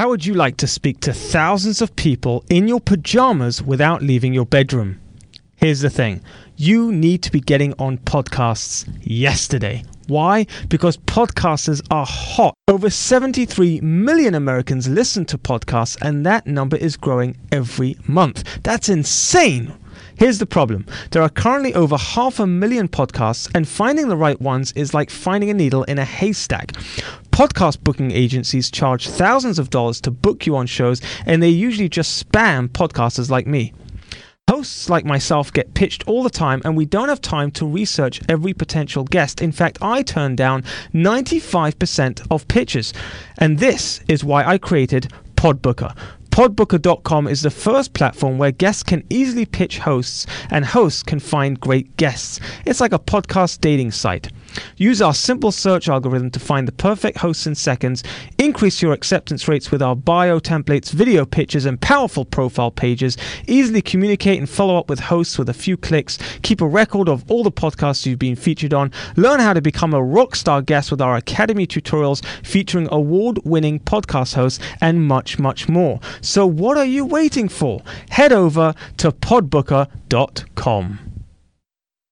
How would you like to speak to thousands of people in your pajamas without leaving your bedroom? Here's the thing you need to be getting on podcasts yesterday. Why? Because podcasters are hot. Over 73 million Americans listen to podcasts, and that number is growing every month. That's insane. Here's the problem there are currently over half a million podcasts, and finding the right ones is like finding a needle in a haystack. Podcast booking agencies charge thousands of dollars to book you on shows, and they usually just spam podcasters like me. Hosts like myself get pitched all the time, and we don't have time to research every potential guest. In fact, I turn down 95% of pitches. And this is why I created Podbooker. Podbooker.com is the first platform where guests can easily pitch hosts and hosts can find great guests. It's like a podcast dating site. Use our simple search algorithm to find the perfect hosts in seconds, increase your acceptance rates with our bio templates, video pictures, and powerful profile pages, easily communicate and follow up with hosts with a few clicks, keep a record of all the podcasts you've been featured on, learn how to become a rockstar guest with our Academy tutorials featuring award winning podcast hosts, and much, much more. So, what are you waiting for? Head over to podbooker.com.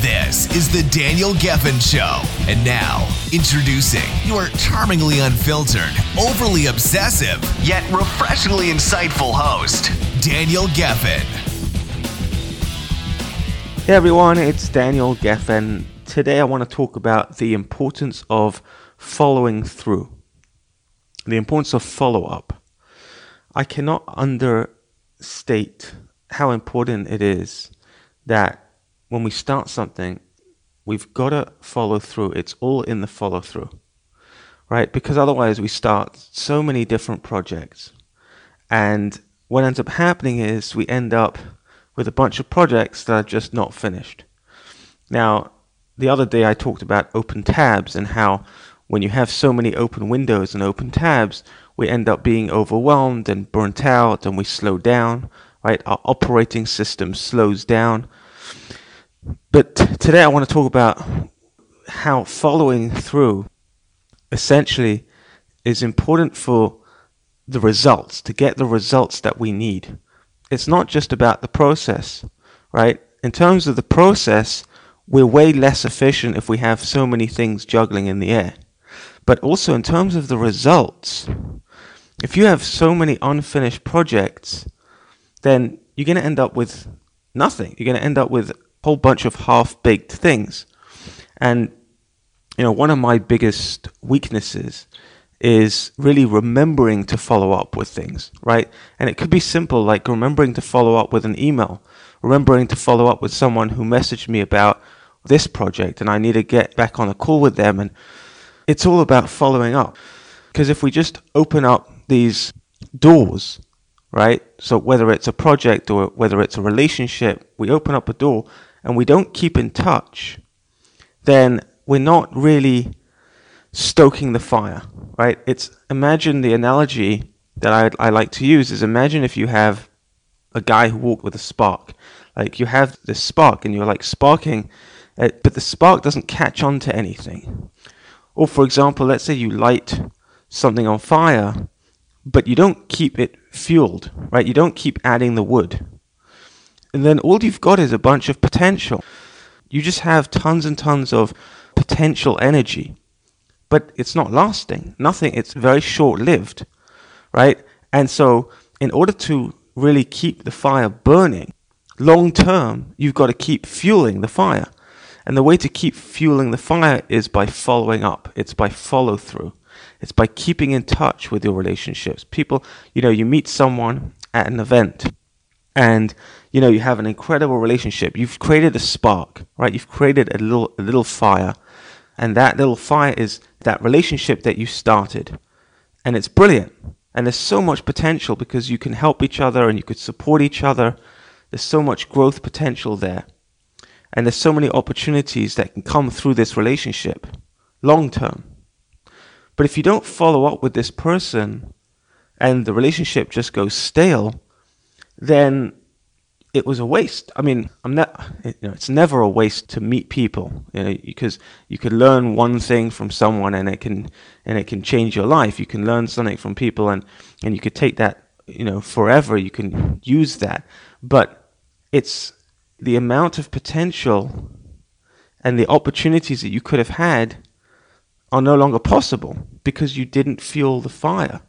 This is the Daniel Gefen Show. And now, introducing your charmingly unfiltered, overly obsessive, yet refreshingly insightful host, Daniel Gefen. Hey everyone, it's Daniel Gefen. Today I want to talk about the importance of following through, the importance of follow up. I cannot understate how important it is that when we start something, we've got to follow through. It's all in the follow through, right? Because otherwise, we start so many different projects. And what ends up happening is we end up with a bunch of projects that are just not finished. Now, the other day I talked about open tabs and how when you have so many open windows and open tabs, we end up being overwhelmed and burnt out and we slow down, right? Our operating system slows down but today I want to talk about how following through essentially is important for the results, to get the results that we need. It's not just about the process, right? In terms of the process, we're way less efficient if we have so many things juggling in the air. But also in terms of the results, if you have so many unfinished projects, then you're going to end up with nothing. You're going to end up with whole bunch of half baked things. And, you know, one of my biggest weaknesses is really remembering to follow up with things, right? And it could be simple, like remembering to follow up with an email, remembering to follow up with someone who messaged me about this project and I need to get back on a call with them. And it's all about following up. Because if we just open up these doors right? So whether it's a project or whether it's a relationship, we open up a door and we don't keep in touch, then we're not really stoking the fire, right? It's imagine the analogy that I, I like to use is imagine if you have a guy who walked with a spark. Like you have this spark and you're like sparking, uh, but the spark doesn't catch on to anything. Or for example, let's say you light something on fire, but you don't keep it fueled, right? You don't keep adding the wood and then all you've got is a bunch of potential. You just have tons and tons of potential energy, but it's not lasting. Nothing. It's very short lived, right? And so, in order to really keep the fire burning long term, you've got to keep fueling the fire. And the way to keep fueling the fire is by following up, it's by follow through. It's by keeping in touch with your relationships. People, you know, you meet someone at an event and you know you have an incredible relationship. You've created a spark right? You've created a little a little fire. And that little fire is that relationship that you started. And it's brilliant. And there's so much potential because you can help each other and you could support each other. There's so much growth potential there. And there's so many opportunities that can come through this relationship long term. But if you don't follow up with this person and the relationship just goes stale, then it was a waste. I mean, I'm not. You know, it's never a waste to meet people. You know, because you could learn one thing from someone, and it can and it can change your life. You can learn something from people, and and you could take that. You know, forever. You can use that, but it's the amount of potential and the opportunities that you could have had are no longer possible because you didn't fuel the fire.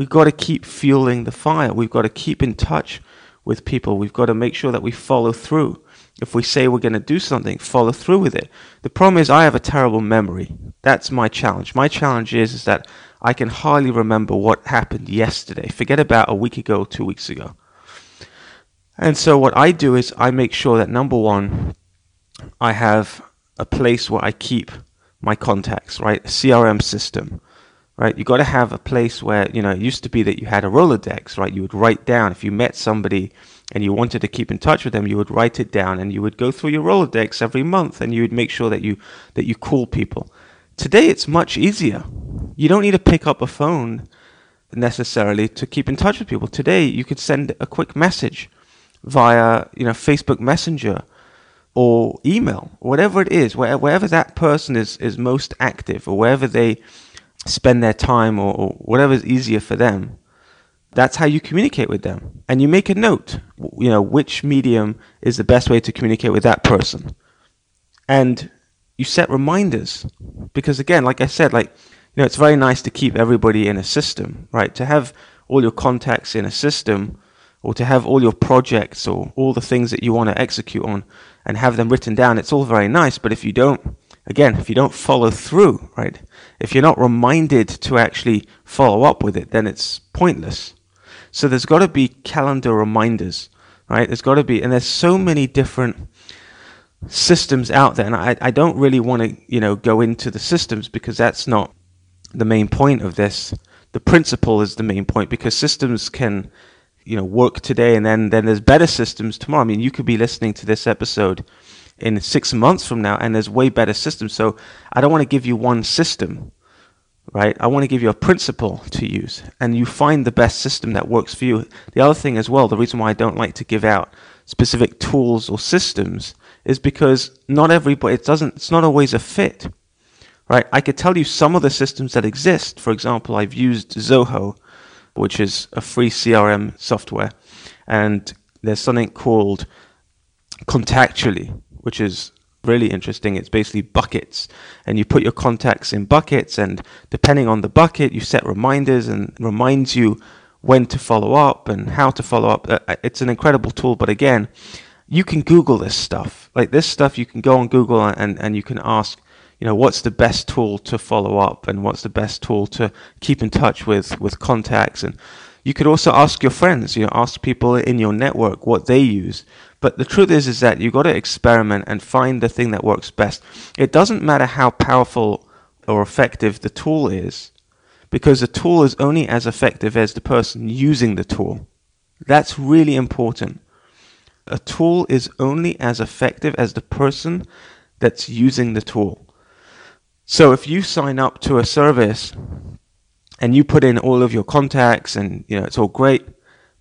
We've got to keep fueling the fire. We've got to keep in touch with people. We've got to make sure that we follow through. If we say we're going to do something, follow through with it. The problem is I have a terrible memory. That's my challenge. My challenge is, is that I can hardly remember what happened yesterday. Forget about a week ago, two weeks ago. And so what I do is I make sure that number one, I have a place where I keep my contacts, right? A CRM system, right? You got to have a place where, you know, it used to be that you had a Rolodex, right? You would write down if you met somebody and you wanted to keep in touch with them, you would write it down and you would go through your Rolodex every month and you would make sure that you that you call people. Today it's much easier. You don't need to pick up a phone necessarily to keep in touch with people. Today you could send a quick message via, you know, Facebook Messenger or email, whatever it is, wherever that person is, is most active or wherever they spend their time or, or whatever is easier for them, that's how you communicate with them. And you make a note, you know, which medium is the best way to communicate with that person. And you set reminders. Because again, like I said, like, you know, it's very nice to keep everybody in a system, right? To have all your contacts in a system or to have all your projects or all the things that you want to execute on and have them written down, it's all very nice. But if you don't, again, if you don't follow through, right, if you're not reminded to actually follow up with it, then it's pointless. So there's got to be calendar reminders, right? There's got to be, and there's so many different systems out there, and I, I don't really want to, you know, go into the systems because that's not the main point of this. The principle is the main point because systems can you know work today and then then there's better systems tomorrow i mean you could be listening to this episode in six months from now and there's way better systems so i don't want to give you one system right? I want to give you a principle to use and you find the best system that works for you. The other thing as well the reason why i don't like to give out specific tools or systems is because not everybody it doesn't it's not always a fit right? I could tell you some of the systems that exist. For example i've used zoho which is a free CRM software. And there's something called Contactually, which is really interesting. It's basically buckets, and you put your contacts in buckets, and depending on the bucket, you set reminders and reminds you when to follow up and how to follow up. Uh, uh, it's an incredible tool, but again, you can Google this stuff. Like this stuff, you can go on Google and, and you can ask you know what's the best tool to follow up and what's the best tool to keep in touch with with contacts and you could also ask your friends you know ask people in your network what they use. But the truth is is that you've got to experiment and find the thing that works best. It doesn't matter how powerful or effective the tool is because the tool is only as effective as the person using the tool. That's really important. A tool is only as effective as the person that's using the tool. So if you sign up to a service and you put in all of your contacts and you know it's all great,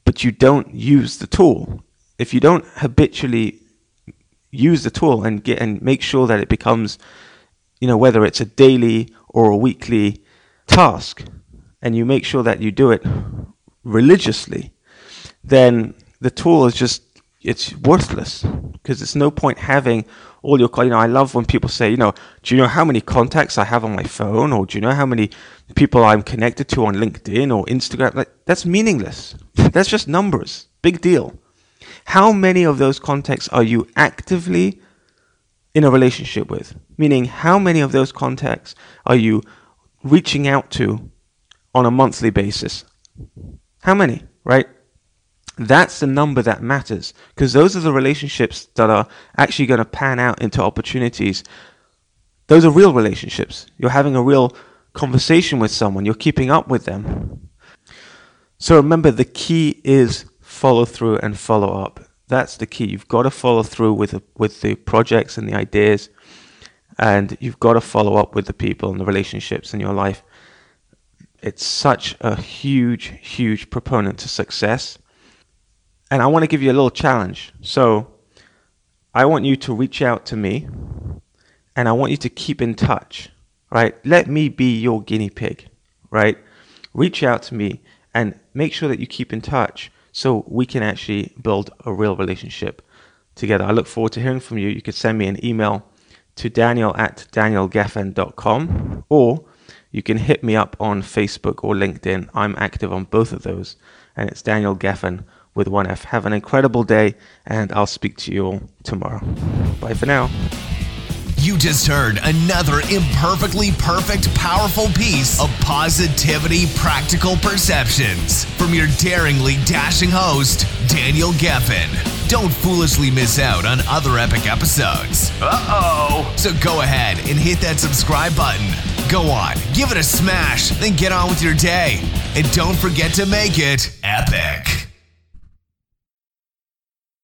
but you don't use the tool, if you don't habitually use the tool and get and make sure that it becomes, you know, whether it's a daily or a weekly task, and you make sure that you do it religiously, then the tool is just it's worthless because there's no point having all your you know I love when people say you know do you know how many contacts I have on my phone? Or do you know how many people I'm connected to on LinkedIn or Instagram? Like that's meaningless. That's just numbers. Big deal. How many of those contacts are you actively in a relationship with? Meaning how many of those contacts are you reaching out to on a monthly basis? How many right that's the number that matters because those are the relationships that are actually going to pan out into opportunities. Those are real relationships. You're having a real conversation with someone, you're keeping up with them. So remember, the key is follow through and follow up. That's the key. You've got to follow through with the, with the projects and the ideas, and you've got to follow up with the people and the relationships in your life. It's such a huge, huge proponent to success. And I want to give you a little challenge. So I want you to reach out to me and I want you to keep in touch, right? Let me be your guinea pig, right? Reach out to me and make sure that you keep in touch so we can actually build a real relationship together. I look forward to hearing from you. You could send me an email to daniel at danielgefen.com or you can hit me up on Facebook or LinkedIn. I'm active on both of those, and it's Daniel Gefen with one F. Have an incredible day, and I'll speak to you all tomorrow. Bye for now. You just heard another imperfectly perfect, powerful piece of positivity, practical perceptions from your daringly dashing host, Daniel Gefen. Don't foolishly miss out on other epic episodes. Uh oh. So go ahead and hit that subscribe button. Go on, give it a smash, then get on with your day. And don't forget to make it epic.